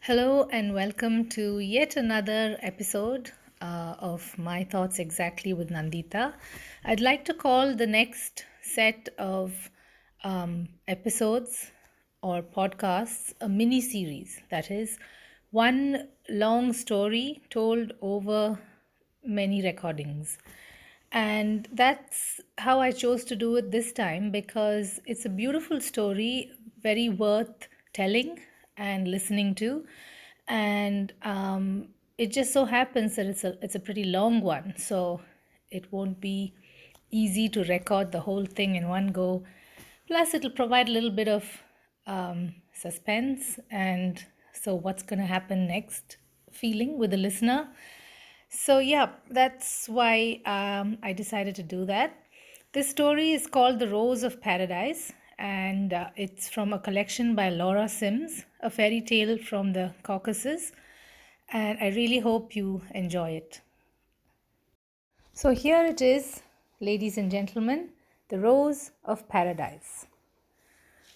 Hello, and welcome to yet another episode uh, of My Thoughts Exactly with Nandita. I'd like to call the next set of um, episodes or podcasts a mini series. That is, one long story told over many recordings. And that's how I chose to do it this time because it's a beautiful story, very worth telling and listening to. And um, it just so happens that it's a it's a pretty long one, so it won't be easy to record the whole thing in one go. Plus, it'll provide a little bit of um, suspense and so what's going to happen next feeling with the listener. So, yeah, that's why um, I decided to do that. This story is called The Rose of Paradise and uh, it's from a collection by Laura Simms, a fairy tale from the Caucasus. And I really hope you enjoy it. So, here it is, ladies and gentlemen The Rose of Paradise.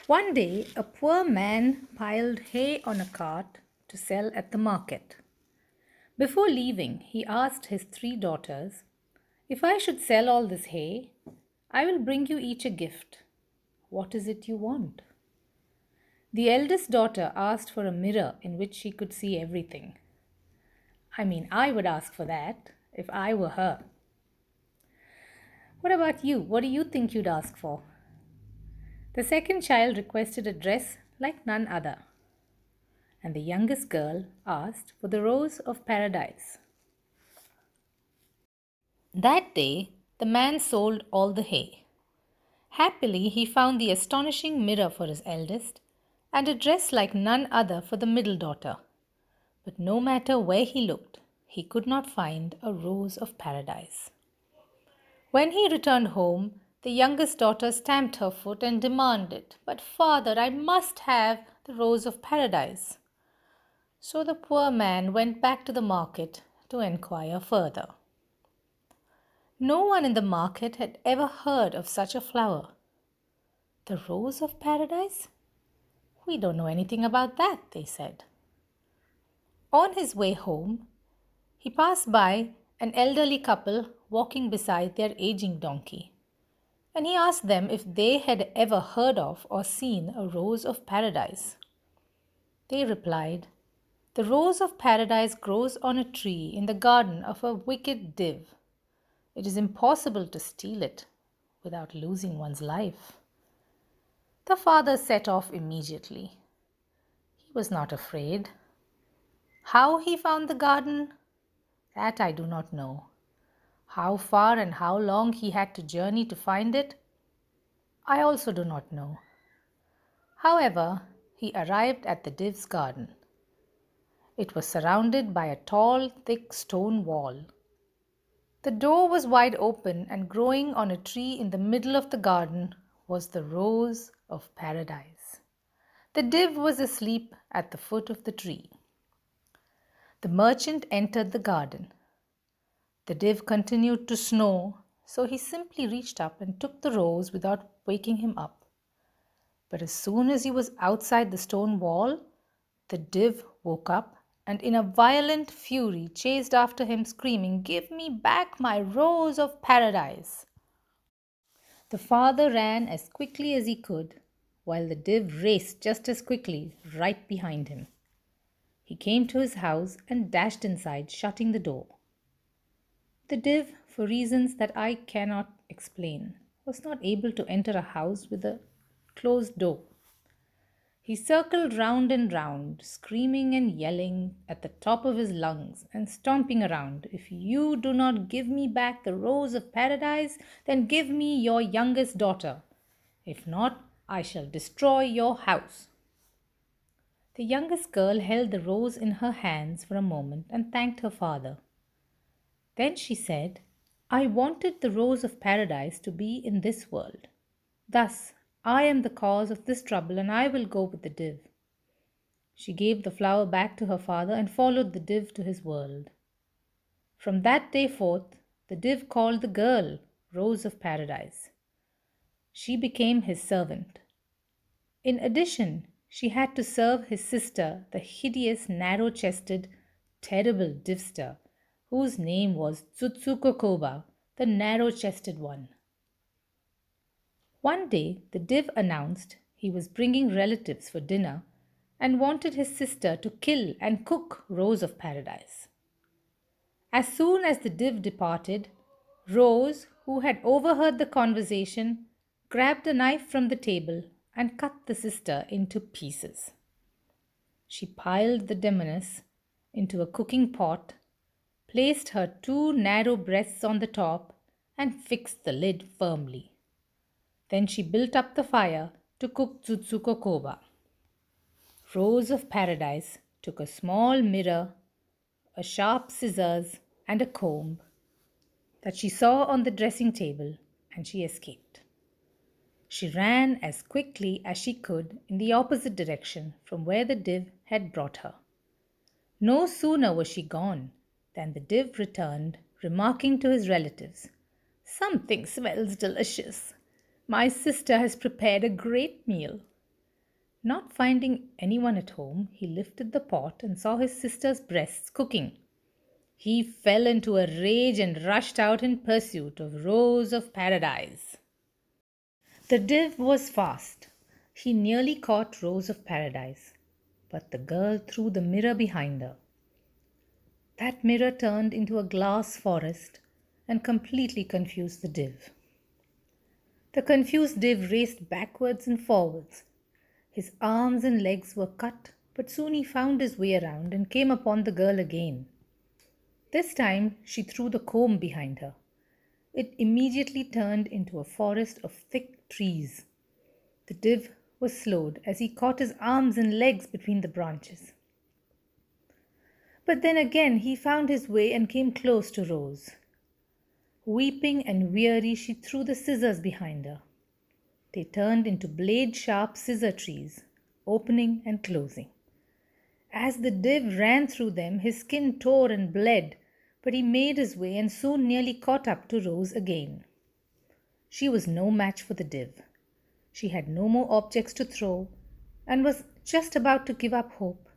One day, a poor man piled hay on a cart to sell at the market. Before leaving, he asked his three daughters, If I should sell all this hay, I will bring you each a gift. What is it you want? The eldest daughter asked for a mirror in which she could see everything. I mean, I would ask for that if I were her. What about you? What do you think you'd ask for? The second child requested a dress like none other, and the youngest girl asked for the rose of paradise. That day, the man sold all the hay. Happily, he found the astonishing mirror for his eldest, and a dress like none other for the middle daughter. But no matter where he looked, he could not find a rose of paradise. When he returned home, the youngest daughter stamped her foot and demanded, But father, I must have the rose of paradise. So the poor man went back to the market to enquire further. No one in the market had ever heard of such a flower. The rose of paradise? We don't know anything about that, they said. On his way home, he passed by an elderly couple walking beside their aging donkey, and he asked them if they had ever heard of or seen a rose of paradise. They replied, The rose of paradise grows on a tree in the garden of a wicked div. It is impossible to steal it without losing one's life. The father set off immediately. He was not afraid. How he found the garden, that I do not know. How far and how long he had to journey to find it, I also do not know. However, he arrived at the div's garden. It was surrounded by a tall, thick stone wall. The door was wide open, and growing on a tree in the middle of the garden was the rose of paradise. The div was asleep at the foot of the tree. The merchant entered the garden. The div continued to snore, so he simply reached up and took the rose without waking him up. But as soon as he was outside the stone wall, the div woke up and in a violent fury chased after him, screaming, Give me back my rose of paradise! The father ran as quickly as he could, while the div raced just as quickly right behind him. He came to his house and dashed inside, shutting the door. The div, for reasons that I cannot explain, was not able to enter a house with a closed door. He circled round and round, screaming and yelling at the top of his lungs and stomping around. If you do not give me back the rose of paradise, then give me your youngest daughter. If not, I shall destroy your house. The youngest girl held the rose in her hands for a moment and thanked her father. Then she said, I wanted the rose of paradise to be in this world. Thus, I am the cause of this trouble, and I will go with the div. She gave the flower back to her father and followed the div to his world. From that day forth, the div called the girl Rose of Paradise. She became his servant. In addition, she had to serve his sister, the hideous, narrow chested, terrible Divster, whose name was Tsutsuko Koba, the narrow chested one. One day, the Div announced he was bringing relatives for dinner and wanted his sister to kill and cook Rose of Paradise. As soon as the Div departed, Rose, who had overheard the conversation, grabbed a knife from the table and cut the sister into pieces. She piled the demoness into a cooking pot, placed her two narrow breasts on the top, and fixed the lid firmly. Then she built up the fire to cook Tsutsuko Koba. Rose of Paradise took a small mirror, a sharp scissors, and a comb that she saw on the dressing table, and she escaped. She ran as quickly as she could in the opposite direction from where the div had brought her. No sooner was she gone than the div returned, remarking to his relatives, Something smells delicious. My sister has prepared a great meal. Not finding anyone at home, he lifted the pot and saw his sister's breasts cooking. He fell into a rage and rushed out in pursuit of Rose of Paradise. The div was fast. He nearly caught Rose of Paradise, but the girl threw the mirror behind her. That mirror turned into a glass forest and completely confused the div. The confused div raced backwards and forwards. His arms and legs were cut, but soon he found his way around and came upon the girl again. This time she threw the comb behind her. It immediately turned into a forest of thick trees. The div was slowed as he caught his arms and legs between the branches. But then again he found his way and came close to Rose. Weeping and weary, she threw the scissors behind her. They turned into blade sharp scissor trees, opening and closing. As the div ran through them, his skin tore and bled, but he made his way and soon nearly caught up to Rose again. She was no match for the div. She had no more objects to throw and was just about to give up hope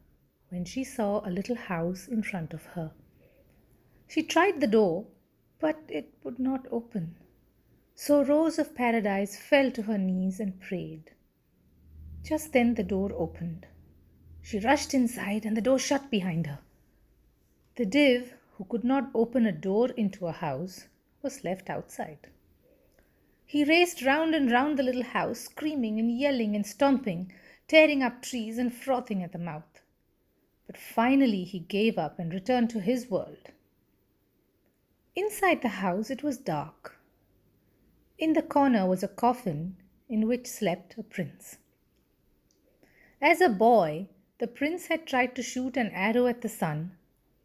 when she saw a little house in front of her. She tried the door, but it would not open. So Rose of Paradise fell to her knees and prayed. Just then the door opened. She rushed inside and the door shut behind her. The div, who could not open a door into a house, was left outside. He raced round and round the little house, screaming and yelling and stomping, tearing up trees and frothing at the mouth. But finally he gave up and returned to his world. Inside the house it was dark. In the corner was a coffin in which slept a prince. As a boy, the prince had tried to shoot an arrow at the sun,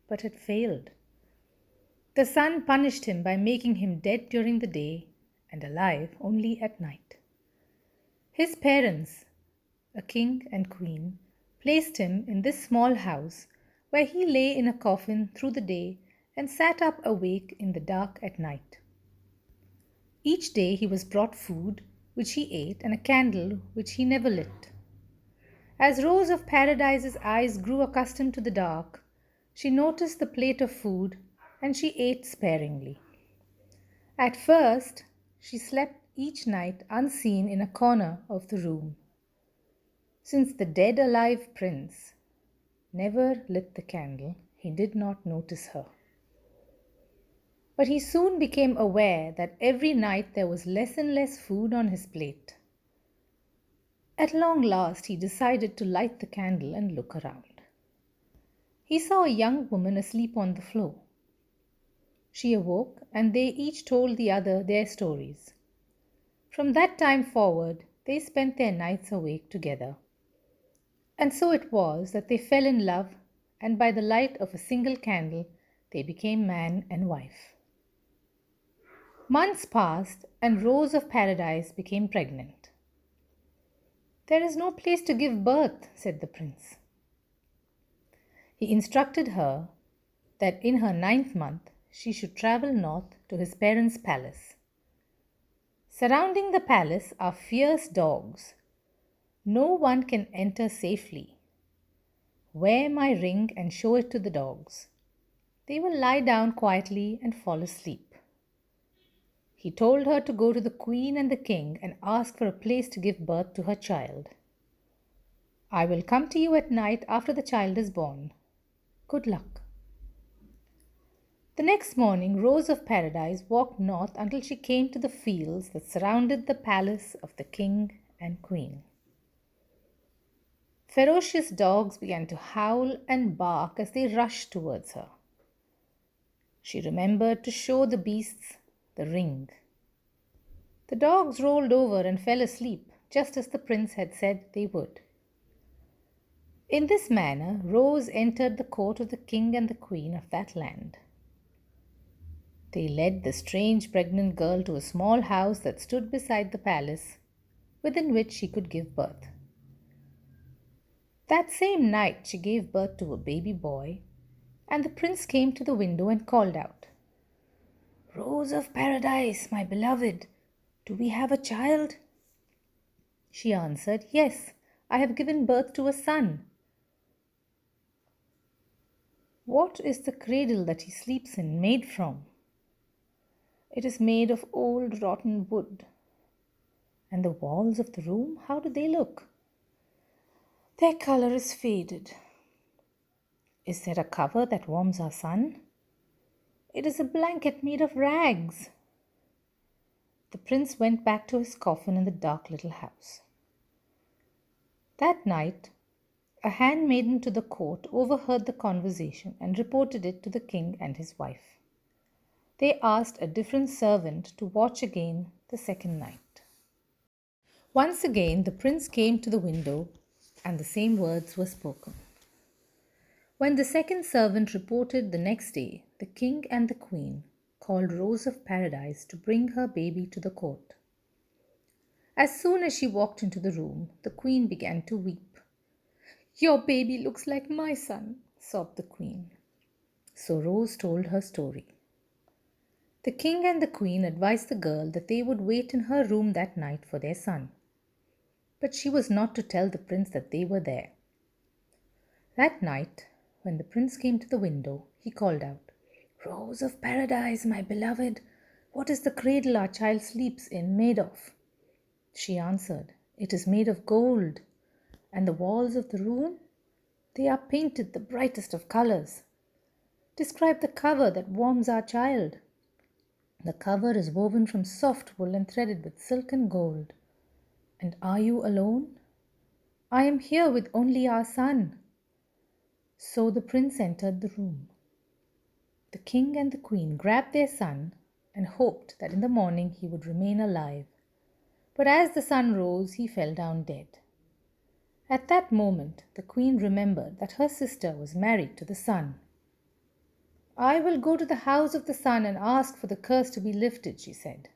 but had failed. The sun punished him by making him dead during the day and alive only at night. His parents, a king and queen, placed him in this small house where he lay in a coffin through the day and sat up awake in the dark at night. Each day he was brought food, which he ate, and a candle, which he never lit. As Rose of Paradise's eyes grew accustomed to the dark, she noticed the plate of food and she ate sparingly. At first, she slept each night unseen in a corner of the room. Since the dead alive prince never lit the candle, he did not notice her. But he soon became aware that every night there was less and less food on his plate. At long last, he decided to light the candle and look around. He saw a young woman asleep on the floor. She awoke, and they each told the other their stories. From that time forward, they spent their nights awake together. And so it was that they fell in love, and by the light of a single candle, they became man and wife. Months passed, and Rose of Paradise became pregnant. There is no place to give birth, said the prince. He instructed her that in her ninth month she should travel north to his parents' palace. Surrounding the palace are fierce dogs. No one can enter safely. Wear my ring and show it to the dogs. They will lie down quietly and fall asleep. He told her to go to the queen and the king and ask for a place to give birth to her child. I will come to you at night after the child is born. Good luck. The next morning, Rose of Paradise walked north until she came to the fields that surrounded the palace of the king and queen. Ferocious dogs began to howl and bark as they rushed towards her. She remembered to show the beasts the ring. The dogs rolled over and fell asleep, just as the prince had said they would. In this manner, Rose entered the court of the king and the queen of that land. They led the strange pregnant girl to a small house that stood beside the palace, within which she could give birth. That same night she gave birth to a baby boy, and the prince came to the window and called out, Rose of Paradise, my beloved, do we have a child? She answered, Yes, I have given birth to a son. What is the cradle that he sleeps in made from? It is made of old rotten wood. And the walls of the room, how do they look? Their color is faded. Is there a cover that warms our son? It is a blanket made of rags. The prince went back to his coffin in the dark little house. That night, a handmaiden to the court overheard the conversation and reported it to the king and his wife. They asked a different servant to watch again the second night. Once again, the prince came to the window and the same words were spoken. When the second servant reported the next day, the king and the queen called Rose of Paradise to bring her baby to the court. As soon as she walked into the room, the queen began to weep. Your baby looks like my son, sobbed the queen. So Rose told her story. The king and the queen advised the girl that they would wait in her room that night for their son but she was not to tell the prince that they were there. That night, when the prince came to the window, he called out, Rose of Paradise, my beloved, what is the cradle our child sleeps in made of? She answered, It is made of gold. And the walls of the room? They are painted the brightest of colors. Describe the cover that warms our child. The cover is woven from soft wool and threaded with silk and gold. And are you alone? I am here with only our son. So the prince entered the room. The king and the queen grabbed their son and hoped that in the morning he would remain alive. But as the sun rose, he fell down dead. At that moment, the queen remembered that her sister was married to the sun. I will go to the house of the sun and ask for the curse to be lifted, she said.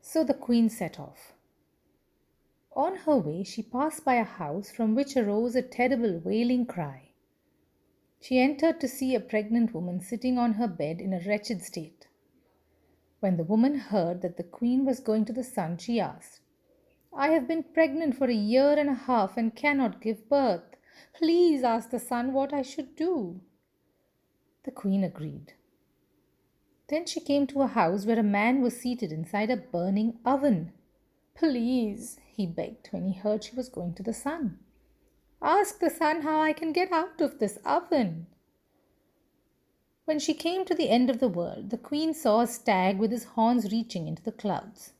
So the queen set off. On her way, she passed by a house from which arose a terrible wailing cry. She entered to see a pregnant woman sitting on her bed in a wretched state. When the woman heard that the queen was going to the sun, she asked, I have been pregnant for a year and a half and cannot give birth. Please ask the sun what I should do. The queen agreed. Then she came to a house where a man was seated inside a burning oven. Please, he begged when he heard she was going to the sun. Ask the sun how I can get out of this oven. When she came to the end of the world, the queen saw a stag with his horns reaching into the clouds.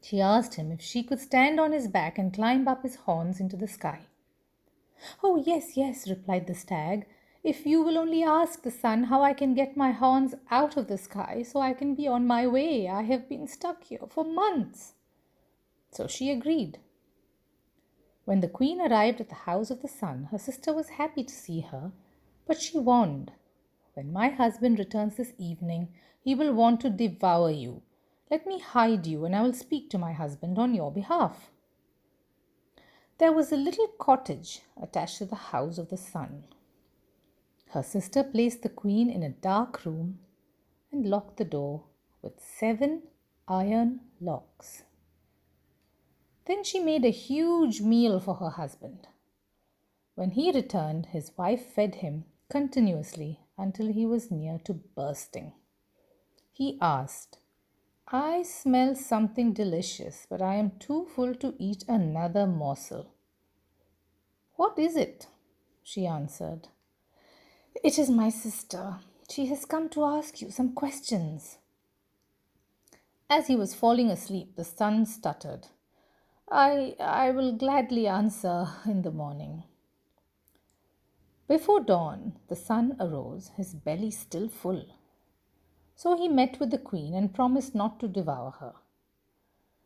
She asked him if she could stand on his back and climb up his horns into the sky. Oh, yes, yes, replied the stag, if you will only ask the sun how I can get my horns out of the sky so I can be on my way. I have been stuck here for months. So she agreed. When the queen arrived at the house of the sun, her sister was happy to see her, but she warned, When my husband returns this evening, he will want to devour you. Let me hide you, and I will speak to my husband on your behalf. There was a little cottage attached to the house of the sun. Her sister placed the queen in a dark room and locked the door with seven iron locks. Then she made a huge meal for her husband. When he returned, his wife fed him continuously until he was near to bursting. He asked, I smell something delicious, but I am too full to eat another morsel. What is it? she answered. It is my sister. She has come to ask you some questions. As he was falling asleep, the sun stuttered, I, I will gladly answer in the morning. Before dawn, the sun arose, his belly still full. So he met with the queen and promised not to devour her.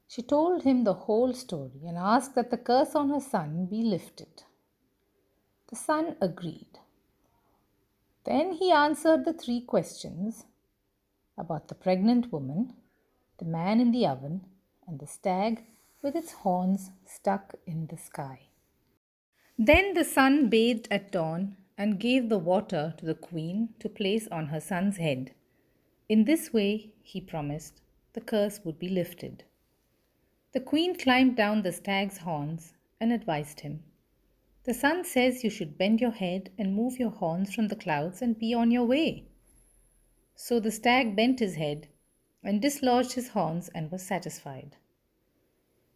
She told him the whole story and asked that the curse on her son be lifted. The sun agreed. Then he answered the three questions about the pregnant woman, the man in the oven, and the stag with its horns stuck in the sky. Then the sun bathed at dawn and gave the water to the queen to place on her son's head. In this way, he promised, the curse would be lifted. The queen climbed down the stag's horns and advised him. The sun says you should bend your head and move your horns from the clouds and be on your way. So the stag bent his head and dislodged his horns and was satisfied.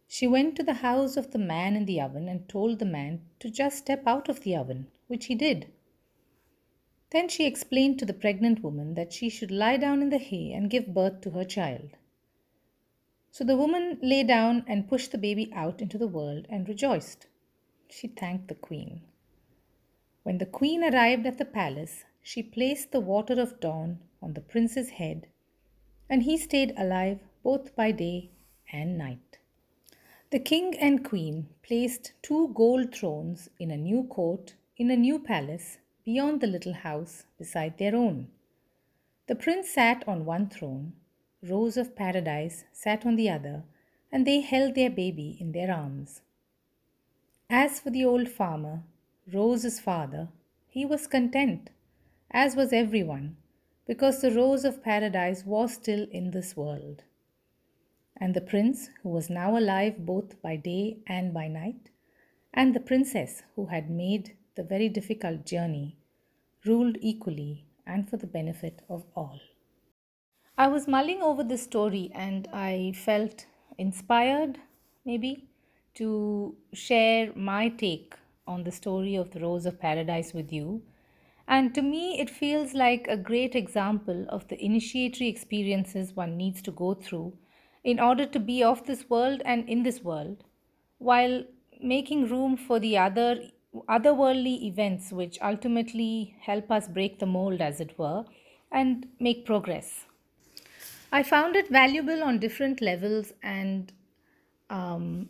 She went to the house of the man in the oven and told the man to just step out of the oven, which he did. Then she explained to the pregnant woman that she should lie down in the hay and give birth to her child. So the woman lay down and pushed the baby out into the world and rejoiced. She thanked the queen. When the queen arrived at the palace, she placed the water of dawn on the prince's head and he stayed alive both by day and night. The king and queen placed two gold thrones in a new court in a new palace beyond the little house beside their own. The prince sat on one throne, Rose of Paradise sat on the other, and they held their baby in their arms. As for the old farmer, Rose's father, he was content, as was everyone, because the rose of paradise was still in this world. And the prince, who was now alive both by day and by night, and the princess, who had made the very difficult journey, ruled equally and for the benefit of all. I was mulling over this story and I felt inspired, maybe, to share my take on the story of the Rose of Paradise with you and to me, it feels like a great example of the initiatory experiences one needs to go through in order to be of this world and in this world, while making room for the other otherworldly events which ultimately help us break the mold, as it were, and make progress. I found it valuable on different levels, and um,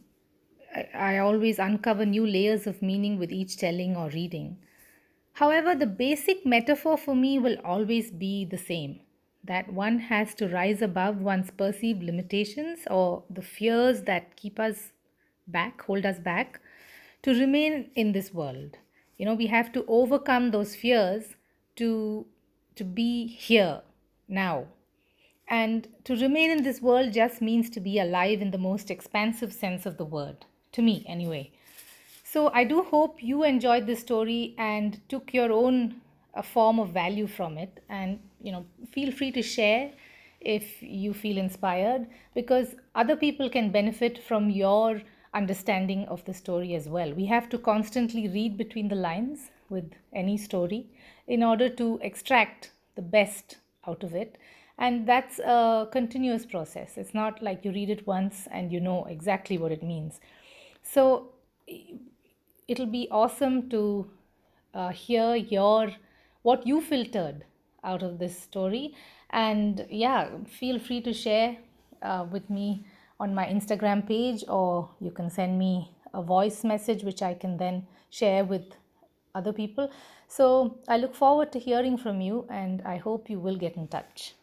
I, I always uncover new layers of meaning with each telling or reading. However, the basic metaphor for me will always be the same that one has to rise above one's perceived limitations or the fears that keep us back, hold us back, to remain in this world. You know, we have to overcome those fears to, to be here now. And to remain in this world just means to be alive in the most expansive sense of the word, to me anyway. So I do hope you enjoyed this story and took your own a uh, form of value from it and you know feel free to share if you feel inspired because other people can benefit from your understanding of the story as well. We have to constantly read between the lines with any story in order to extract the best out of it. And that's a continuous process. It's not like you read it once and you know exactly what it means. So it'll be awesome to uh, hear your what you filtered out of this story. And yeah feel free to share uh, with me on my instagram page or you can send me a voice message which i can then share with other people. So i look forward to hearing from you and i hope you will get in touch